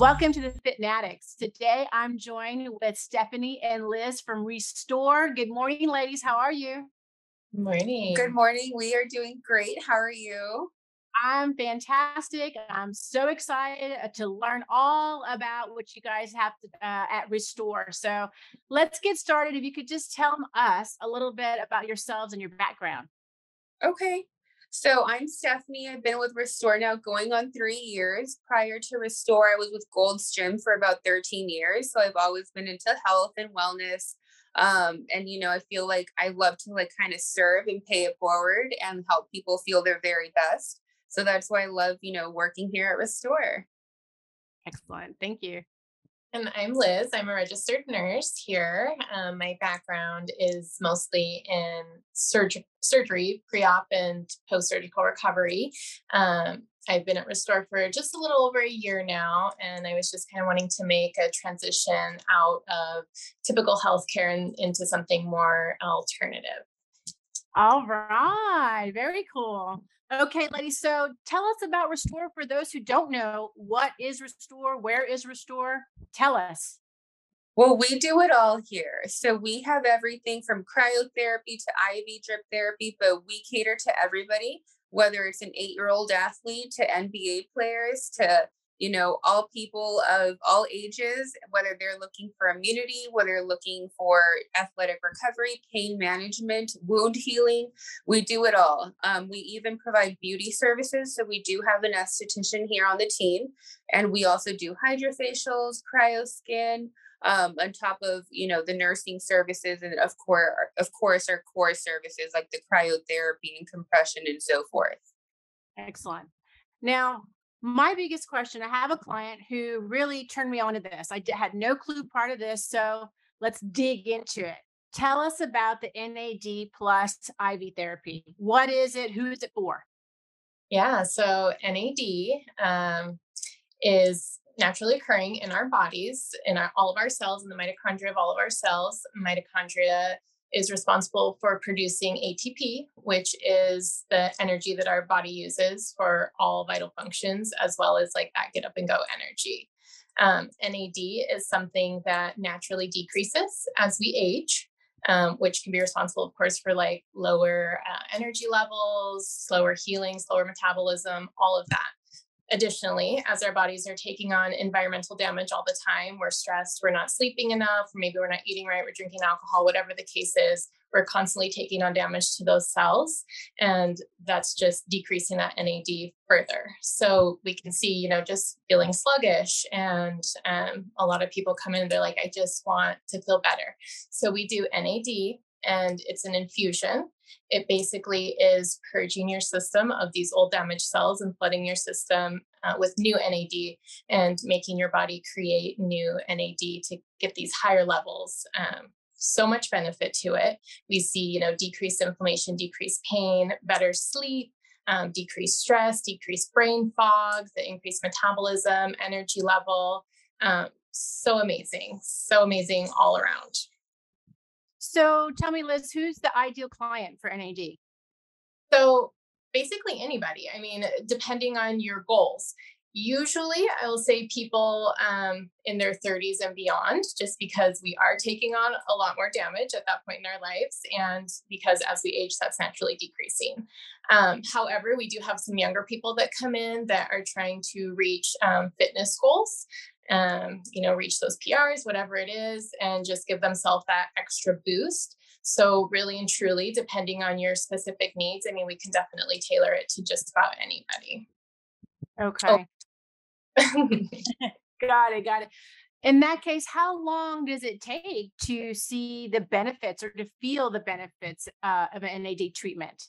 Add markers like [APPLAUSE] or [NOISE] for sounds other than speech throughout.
Welcome to the Fitnatics. Today I'm joined with Stephanie and Liz from Restore. Good morning, ladies. How are you? Good Morning. Good morning. We are doing great. How are you? I'm fantastic. I'm so excited uh, to learn all about what you guys have to, uh, at Restore. So let's get started. If you could just tell us a little bit about yourselves and your background. Okay. So I'm Stephanie. I've been with Restore now going on three years. Prior to Restore, I was with Gold's Gym for about 13 years. So I've always been into health and wellness. Um, and you know, I feel like I love to like kind of serve and pay it forward and help people feel their very best. So that's why I love, you know, working here at Restore. Excellent. Thank you. And I'm Liz. I'm a registered nurse here. Um, my background is mostly in surg- surgery, pre op, and post surgical recovery. Um, I've been at Restore for just a little over a year now, and I was just kind of wanting to make a transition out of typical healthcare and into something more alternative. All right. Very cool. Okay, ladies. So tell us about Restore for those who don't know. What is Restore? Where is Restore? Tell us. Well, we do it all here. So we have everything from cryotherapy to IV drip therapy, but we cater to everybody, whether it's an eight year old athlete to NBA players to you know, all people of all ages, whether they're looking for immunity, whether they're looking for athletic recovery, pain management, wound healing. We do it all. Um, we even provide beauty services. So we do have an esthetician here on the team, and we also do hydrofacials, cryoskin. Um, on top of you know the nursing services and of course of course our core services like the cryotherapy and compression and so forth excellent now my biggest question i have a client who really turned me on to this i had no clue part of this so let's dig into it. Tell us about the nad plus iv therapy. What is it? Who is it for? Yeah so nad um, is naturally occurring in our bodies in our, all of our cells in the mitochondria of all of our cells mitochondria is responsible for producing ATP, which is the energy that our body uses for all vital functions, as well as like that get up and go energy. Um, NAD is something that naturally decreases as we age, um, which can be responsible, of course, for like lower uh, energy levels, slower healing, slower metabolism, all of that. Additionally, as our bodies are taking on environmental damage all the time, we're stressed, we're not sleeping enough, maybe we're not eating right, we're drinking alcohol, whatever the case is, we're constantly taking on damage to those cells. And that's just decreasing that NAD further. So we can see, you know, just feeling sluggish. And um, a lot of people come in, they're like, I just want to feel better. So we do NAD and it's an infusion. It basically is purging your system of these old damaged cells and flooding your system uh, with new NAD and making your body create new NAD to get these higher levels. Um, so much benefit to it. We see, you know, decreased inflammation, decreased pain, better sleep, um, decreased stress, decreased brain fog, the increased metabolism, energy level. Um, so amazing, so amazing all around. So tell me, Liz, who's the ideal client for NAD? So basically anybody. I mean, depending on your goals. Usually, I will say people um, in their 30s and beyond, just because we are taking on a lot more damage at that point in our lives, and because as we age, that's naturally decreasing. Um, however, we do have some younger people that come in that are trying to reach um, fitness goals um, you know, reach those PRs, whatever it is, and just give themselves that extra boost. So, really and truly, depending on your specific needs, I mean, we can definitely tailor it to just about anybody. Okay. Oh. [LAUGHS] got it. Got it. In that case, how long does it take to see the benefits or to feel the benefits uh, of an NAD treatment?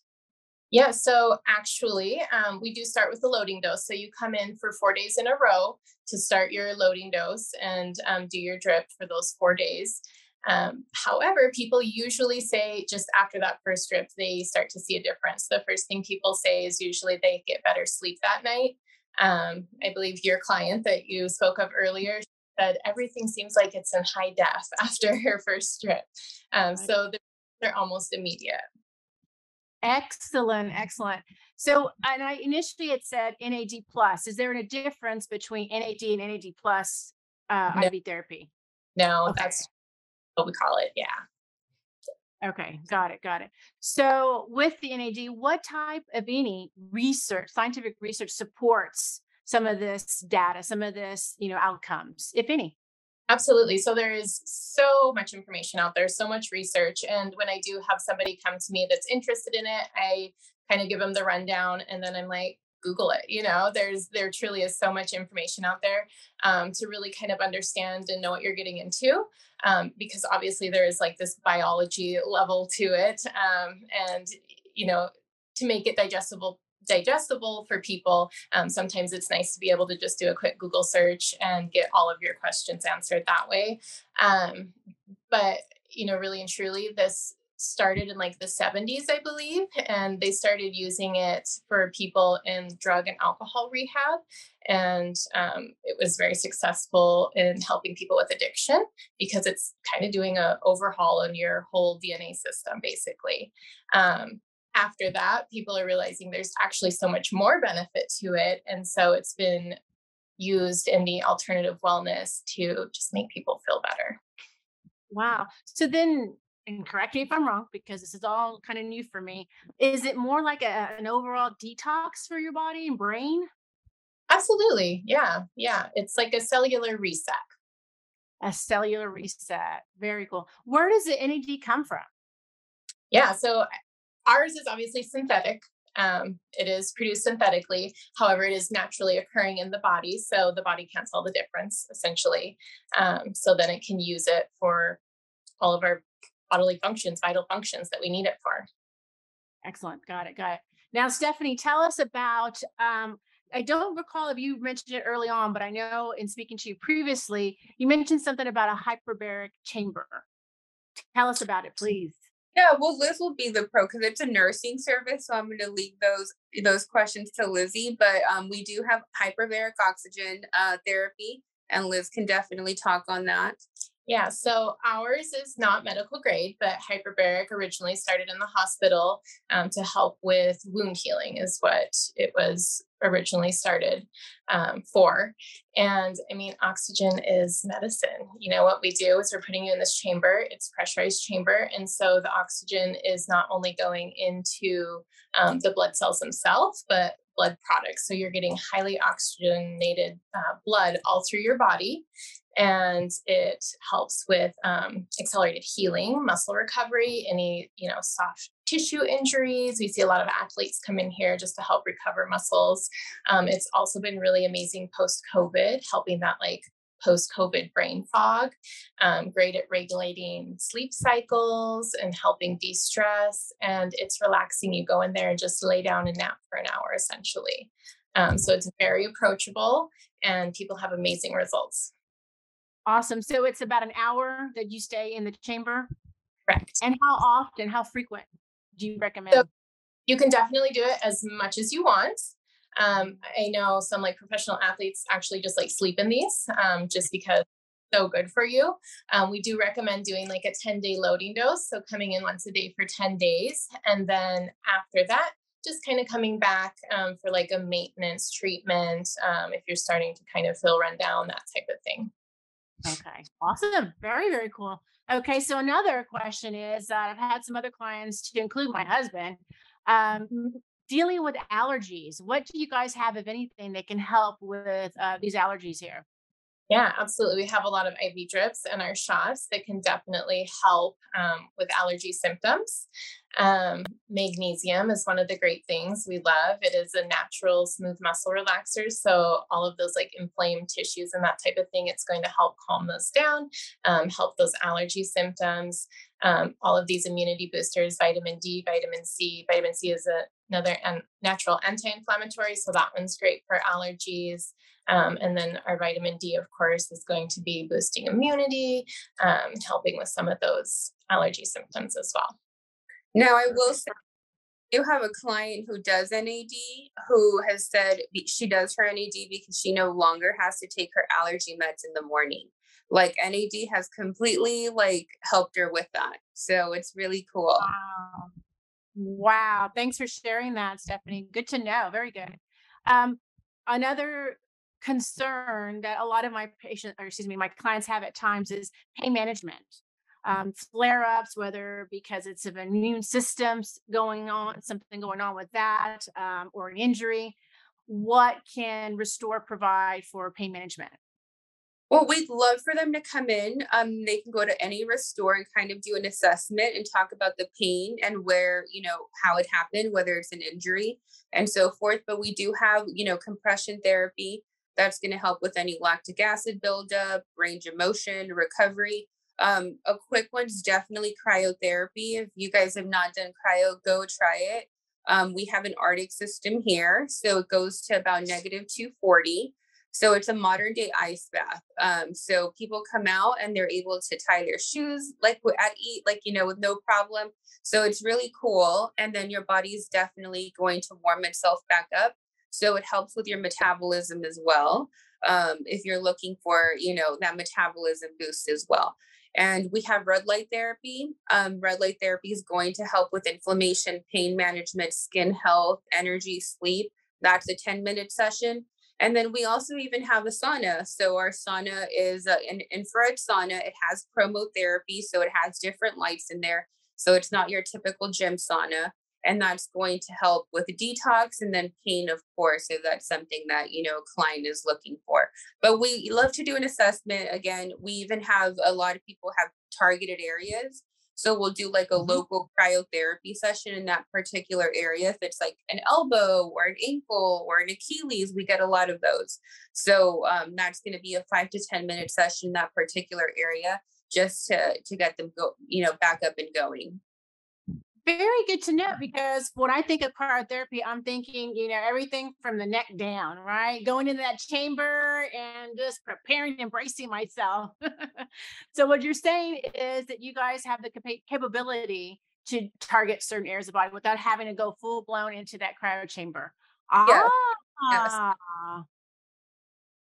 Yeah, so actually, um, we do start with the loading dose. So you come in for four days in a row to start your loading dose and um, do your drip for those four days. Um, however, people usually say just after that first drip, they start to see a difference. The first thing people say is usually they get better sleep that night. Um, I believe your client that you spoke of earlier said everything seems like it's in high def [LAUGHS] after her first drip. Um, so they're, they're almost immediate. Excellent, excellent. So, and I initially had said NAD plus. Is there a difference between NAD and NAD plus uh, no. IV therapy? No, okay. that's what we call it. Yeah. Okay, got it, got it. So, with the NAD, what type of any research, scientific research, supports some of this data, some of this, you know, outcomes, if any? Absolutely. So there is so much information out there, so much research. And when I do have somebody come to me that's interested in it, I kind of give them the rundown and then I'm like, Google it. You know, there's there truly is so much information out there um, to really kind of understand and know what you're getting into. Um, because obviously there is like this biology level to it. Um, and you know, to make it digestible digestible for people, um, sometimes it's nice to be able to just do a quick Google search and get all of your questions answered that way. Um, but you know, really and truly, this started in like the 70s, I believe, and they started using it for people in drug and alcohol rehab. And um, it was very successful in helping people with addiction because it's kind of doing a overhaul on your whole DNA system, basically. Um, after that, people are realizing there's actually so much more benefit to it. And so it's been used in the alternative wellness to just make people feel better. Wow. So then, and correct me if I'm wrong, because this is all kind of new for me. Is it more like a, an overall detox for your body and brain? Absolutely. Yeah. Yeah. It's like a cellular reset. A cellular reset. Very cool. Where does the NAD come from? Yeah. So Ours is obviously synthetic. Um, it is produced synthetically. However, it is naturally occurring in the body. So the body can't tell the difference essentially. Um, so then it can use it for all of our bodily functions, vital functions that we need it for. Excellent. Got it. Got it. Now, Stephanie, tell us about. Um, I don't recall if you mentioned it early on, but I know in speaking to you previously, you mentioned something about a hyperbaric chamber. Tell us about it, please. Yeah, well, Liz will be the pro because it's a nursing service, so I'm going to leave those those questions to Lizzie. But um, we do have hyperbaric oxygen uh, therapy, and Liz can definitely talk on that. Yeah, so ours is not medical grade, but hyperbaric originally started in the hospital um, to help with wound healing, is what it was originally started um, for. And I mean, oxygen is medicine. You know, what we do is we're putting you in this chamber, it's pressurized chamber. And so the oxygen is not only going into um, the blood cells themselves, but blood products. So you're getting highly oxygenated uh, blood all through your body and it helps with um, accelerated healing muscle recovery any you know soft tissue injuries. We see a lot of athletes come in here just to help recover muscles. Um, it's also been really amazing post covid helping that like post covid brain fog. Um, great at regulating sleep cycles and helping de-stress and it's relaxing. You go in there and just lay down and nap for an hour essentially. Um, so it's very approachable and people have amazing results Awesome. So it's about an hour that you stay in the chamber? Correct. And how often, how frequent do you recommend? So you can definitely do it as much as you want. Um, I know some like professional athletes actually just like sleep in these um, just because so good for you. Um, we do recommend doing like a 10 day loading dose. So coming in once a day for 10 days. And then after that, just kind of coming back um, for like a maintenance treatment um, if you're starting to kind of feel run down, that type of thing. Okay, awesome. Very, very cool. Okay, so another question is uh, I've had some other clients to include my husband um, dealing with allergies. What do you guys have, if anything, that can help with uh, these allergies here? Yeah, absolutely. We have a lot of IV drips and our shots that can definitely help um, with allergy symptoms. Um, magnesium is one of the great things we love. It is a natural smooth muscle relaxer. So, all of those like inflamed tissues and that type of thing, it's going to help calm those down, um, help those allergy symptoms. Um, all of these immunity boosters, vitamin D, vitamin C. Vitamin C is a, another an, natural anti inflammatory. So, that one's great for allergies. Um, and then our vitamin D, of course, is going to be boosting immunity, um, helping with some of those allergy symptoms as well. Now, I will say, you have a client who does NAD who has said she does her NAD because she no longer has to take her allergy meds in the morning. Like NAD has completely like helped her with that. So it's really cool. Wow. Wow. Thanks for sharing that, Stephanie. Good to know. Very good. Um, another concern that a lot of my patients, or excuse me, my clients have at times is pain management. Um, flare ups, whether because it's of immune systems going on, something going on with that, um, or an injury. What can Restore provide for pain management? Well, we'd love for them to come in. Um, they can go to any restore and kind of do an assessment and talk about the pain and where, you know, how it happened, whether it's an injury and so forth. But we do have, you know, compression therapy that's going to help with any lactic acid buildup, range of motion, recovery. Um, a quick one is definitely cryotherapy. If you guys have not done cryo, go try it. Um, we have an Arctic system here, so it goes to about negative 240. So it's a modern day ice bath. Um, so people come out and they're able to tie their shoes like at eat, like you know, with no problem. So it's really cool. And then your body is definitely going to warm itself back up. So it helps with your metabolism as well. Um, if you're looking for, you know, that metabolism boost as well. And we have red light therapy. Um, red light therapy is going to help with inflammation, pain management, skin health, energy, sleep. That's a 10 minute session. And then we also even have a sauna. So our sauna is an infrared sauna. It has chromotherapy, so it has different lights in there. So it's not your typical gym sauna. And that's going to help with detox and then pain, of course, if that's something that, you know, a client is looking for. But we love to do an assessment. Again, we even have a lot of people have targeted areas. So we'll do like a mm-hmm. local cryotherapy session in that particular area. If it's like an elbow or an ankle or an Achilles, we get a lot of those. So um, that's going to be a five to 10 minute session in that particular area just to, to get them go, you know, back up and going very good to know because when I think of cryotherapy, I'm thinking, you know, everything from the neck down, right? Going into that chamber and just preparing, embracing myself. [LAUGHS] so, what you're saying is that you guys have the capability to target certain areas of the body without having to go full blown into that cryo chamber. Yeah. Ah, yes.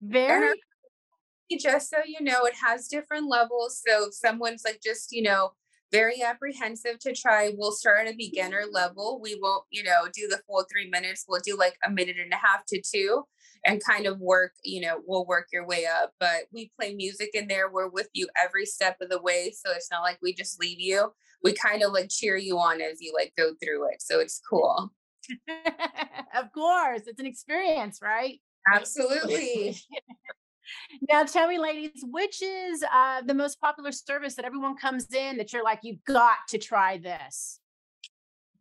very. Just so you know, it has different levels. So, someone's like just, you know, very apprehensive to try. We'll start at a beginner level. We won't, you know, do the full three minutes. We'll do like a minute and a half to two and kind of work, you know, we'll work your way up. But we play music in there. We're with you every step of the way. So it's not like we just leave you. We kind of like cheer you on as you like go through it. So it's cool. [LAUGHS] of course. It's an experience, right? Absolutely. [LAUGHS] now tell me ladies which is uh, the most popular service that everyone comes in that you're like you've got to try this.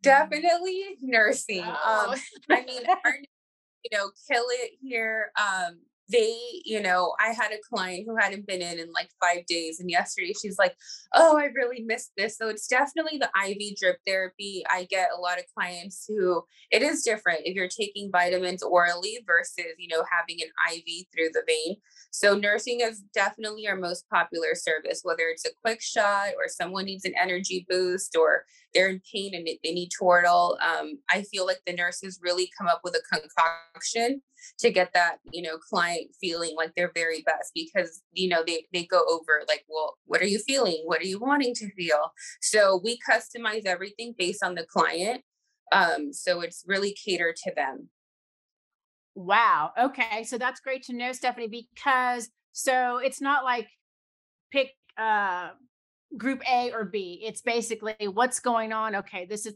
Definitely nursing. Oh. um i mean our, [LAUGHS] you know kill it here. Um they, you know, I had a client who hadn't been in in like five days. And yesterday she's like, oh, I really missed this. So it's definitely the IV drip therapy. I get a lot of clients who it is different if you're taking vitamins orally versus, you know, having an IV through the vein. So nursing is definitely our most popular service, whether it's a quick shot or someone needs an energy boost or they're in pain and they need Toradol. Um, I feel like the nurses really come up with a concoction to get that you know client feeling like they're very best because you know they they go over like well what are you feeling what are you wanting to feel so we customize everything based on the client um so it's really catered to them wow okay so that's great to know stephanie because so it's not like pick uh group A or B. It's basically what's going on. Okay, this is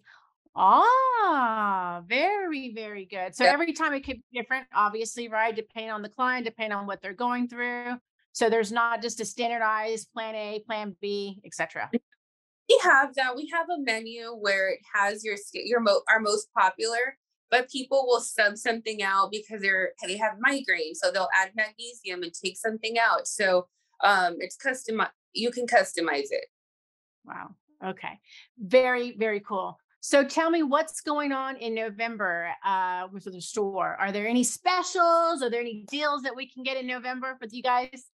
Ah, very, very good. So every time it could be different, obviously, right? Depending on the client, depending on what they're going through. So there's not just a standardized plan A, plan B, etc. We have that. We have a menu where it has your your mo- our most popular, but people will sub something out because they're they have migraine, so they'll add magnesium and take something out. So um, it's custom. You can customize it. Wow. Okay. Very, very cool. So tell me what's going on in November uh, with the store. Are there any specials? Are there any deals that we can get in November for you guys?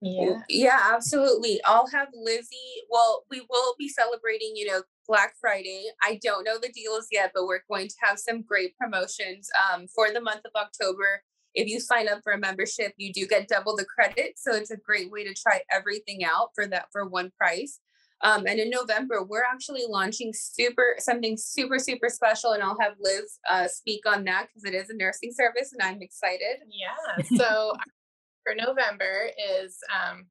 Yeah. Yeah, absolutely. I'll have Lizzie. Well, we will be celebrating, you know, Black Friday. I don't know the deals yet, but we're going to have some great promotions um, for the month of October. If you sign up for a membership, you do get double the credit. So it's a great way to try everything out for that for one price. Um, and in November, we're actually launching super something super super special, and I'll have Liz uh, speak on that because it is a nursing service, and I'm excited. Yeah. So [LAUGHS] for November is um,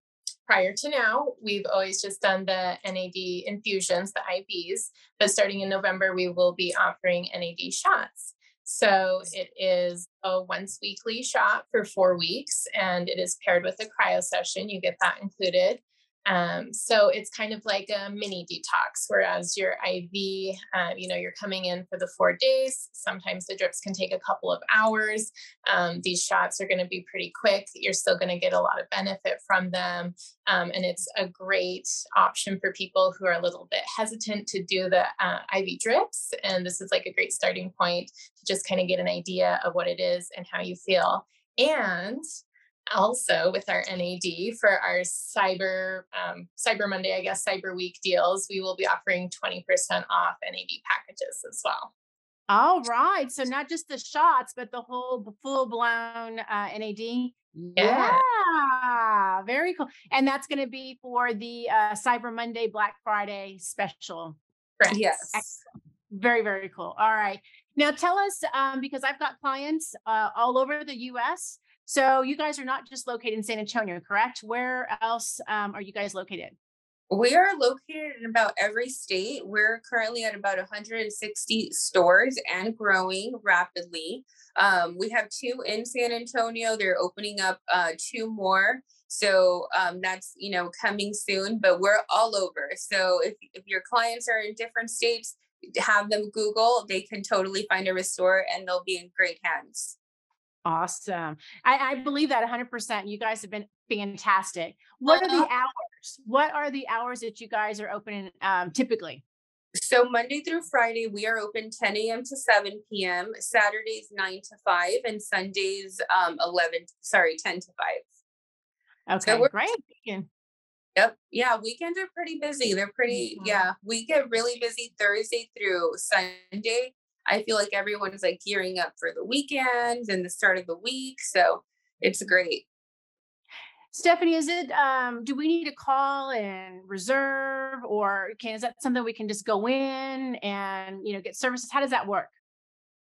prior to now, we've always just done the NAD infusions, the IVs, but starting in November, we will be offering NAD shots. So it is a once weekly shot for four weeks and it is paired with a cryo session. You get that included. Um, so it's kind of like a mini detox, whereas your IV, uh, you know, you're coming in for the four days. Sometimes the drips can take a couple of hours. Um, these shots are going to be pretty quick. You're still going to get a lot of benefit from them. Um, and it's a great option for people who are a little bit hesitant to do the uh, IV drips. And this is like a great starting point to just kind of get an idea of what it is and how you feel. And also with our NAD for our Cyber um, Cyber Monday, I guess Cyber Week deals, we will be offering 20% off NAD packages as well. All right. So not just the shots, but the whole full blown uh, NAD. Yeah. yeah. Very cool. And that's going to be for the uh, Cyber Monday, Black Friday special. Correct. Yes. Excellent. Very, very cool. All right. Now tell us, um, because I've got clients uh, all over the US so you guys are not just located in San Antonio, correct? Where else um, are you guys located? We are located in about every state. We're currently at about 160 stores and growing rapidly. Um, we have two in San Antonio. They're opening up uh, two more. So um, that's you know coming soon. But we're all over. So if if your clients are in different states, have them Google. They can totally find a restore, and they'll be in great hands. Awesome. I, I believe that 100%. You guys have been fantastic. What are the uh-huh. hours? What are the hours that you guys are opening um, typically? So Monday through Friday, we are open 10 a.m. to 7 p.m. Saturdays 9 to 5 and Sundays um 11 sorry 10 to 5. Okay, so great. Yep. Yeah, weekends are pretty busy. They're pretty mm-hmm. yeah, we get really busy Thursday through Sunday I feel like everyone's like gearing up for the weekend and the start of the week. So it's great. Stephanie, is it um do we need to call and reserve or can is that something we can just go in and you know get services? How does that work?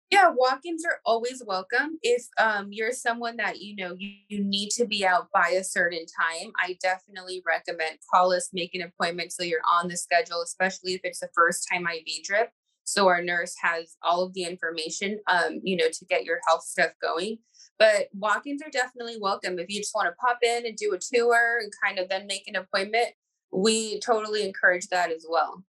Yeah, walk-ins are always welcome. If um, you're someone that you know you, you need to be out by a certain time, I definitely recommend call us, make an appointment so you're on the schedule, especially if it's the first time IV drip so our nurse has all of the information um, you know to get your health stuff going. But walk-ins are definitely welcome. If you just want to pop in and do a tour and kind of then make an appointment we totally encourage that as well.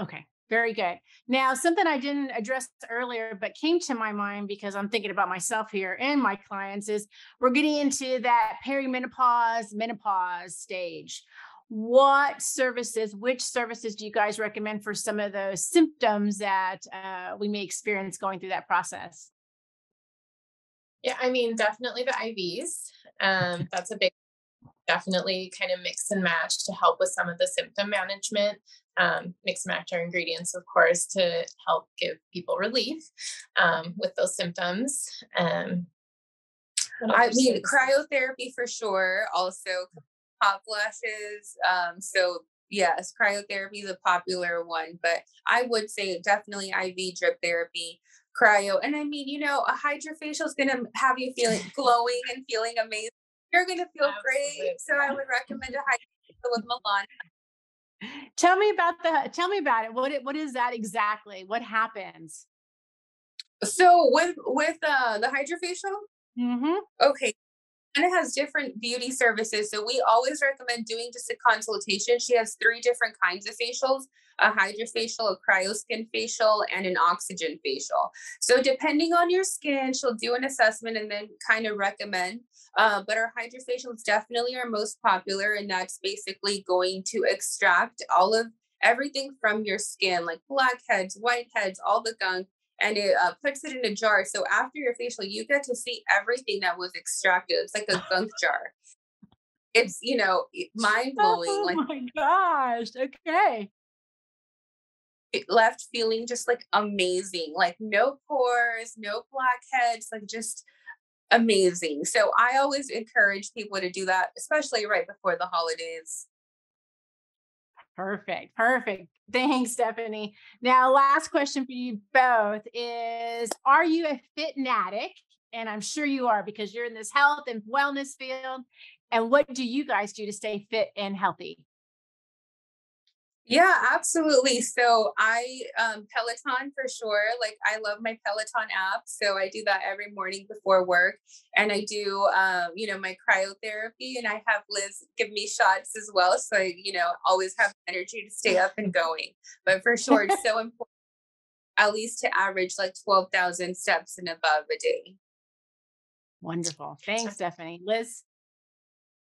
Okay very good. Now, something I didn't address earlier, but came to my mind because I'm thinking about myself here and my clients is we're getting into that perimenopause, menopause stage what services, which services do you guys recommend for some of those symptoms that uh, we may experience going through that process? Yeah, I mean, definitely the IVs. Um, that's a big, definitely kind of mix and match to help with some of the symptom management. Um, mix and match our ingredients, of course, to help give people relief um, with those symptoms. Um, I mean, cryotherapy for sure. Also, hot flashes. Um, so yes, cryotherapy is a popular one, but I would say definitely IV drip therapy, cryo. And I mean, you know, a hydrofacial is gonna have you feeling [LAUGHS] glowing and feeling amazing. You're gonna feel Absolutely. great. So I would recommend a hydrofacial with Milan. Tell me about the tell me about it. What it, what is that exactly? What happens? So with with uh the hydrofacial, mm-hmm. okay, Anna has different beauty services. So we always recommend doing just a consultation. She has three different kinds of facials a hydrofacial, a cryoskin facial, and an oxygen facial. So depending on your skin, she'll do an assessment and then kind of recommend. Uh, but our hydrofacial is definitely are most popular, and that's basically going to extract all of everything from your skin, like blackheads, whiteheads, all the gunk, and it uh, puts it in a jar. So after your facial, you get to see everything that was extracted. It's like a gunk jar. It's you know mind blowing. Oh like my gosh! Okay. It left feeling just like amazing, like no pores, no blackheads, like just amazing. So I always encourage people to do that, especially right before the holidays. Perfect. Perfect. Thanks, Stephanie. Now, last question for you both is Are you a fitnatic? And I'm sure you are because you're in this health and wellness field. And what do you guys do to stay fit and healthy? Yeah, absolutely. So I um Peloton for sure. Like I love my Peloton app. So I do that every morning before work. And I do um, you know, my cryotherapy and I have Liz give me shots as well. So I, you know, always have energy to stay up and going. But for sure, it's so [LAUGHS] important at least to average like 12,000 steps and above a day. Wonderful. Thanks, [LAUGHS] Stephanie. Liz?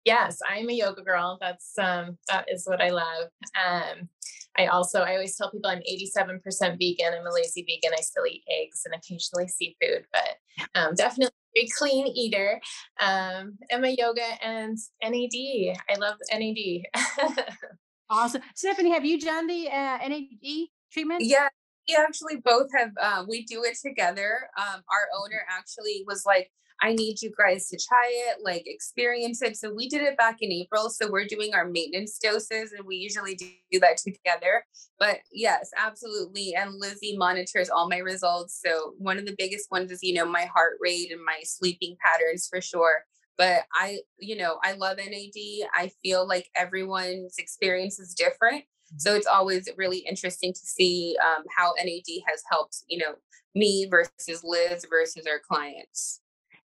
Yes, I'm a yoga girl. That's um that is what I love. Um I also I always tell people I'm 87% vegan. I'm a lazy vegan. I still eat eggs and occasionally seafood, but um definitely a clean eater. Um I'm a yoga and NAD. I love NAD. [LAUGHS] awesome. Stephanie, have you done the uh, NAD treatment? Yeah, we actually both have um, we do it together um, our owner actually was like I need you guys to try it, like experience it. So we did it back in April. So we're doing our maintenance doses and we usually do that together. But yes, absolutely. And Lizzie monitors all my results. So one of the biggest ones is, you know, my heart rate and my sleeping patterns for sure. But I, you know, I love NAD. I feel like everyone's experience is different. So it's always really interesting to see um, how NAD has helped, you know, me versus Liz versus our clients.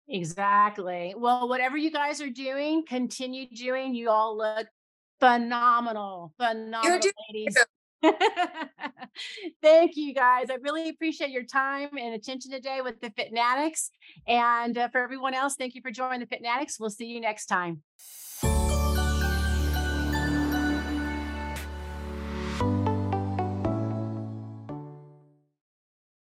Exactly. Well, whatever you guys are doing, continue doing. You all look phenomenal. Phenomenal, ladies. [LAUGHS] Thank you guys. I really appreciate your time and attention today with the Fitnatics. And uh, for everyone else, thank you for joining the Fitnatics. We'll see you next time.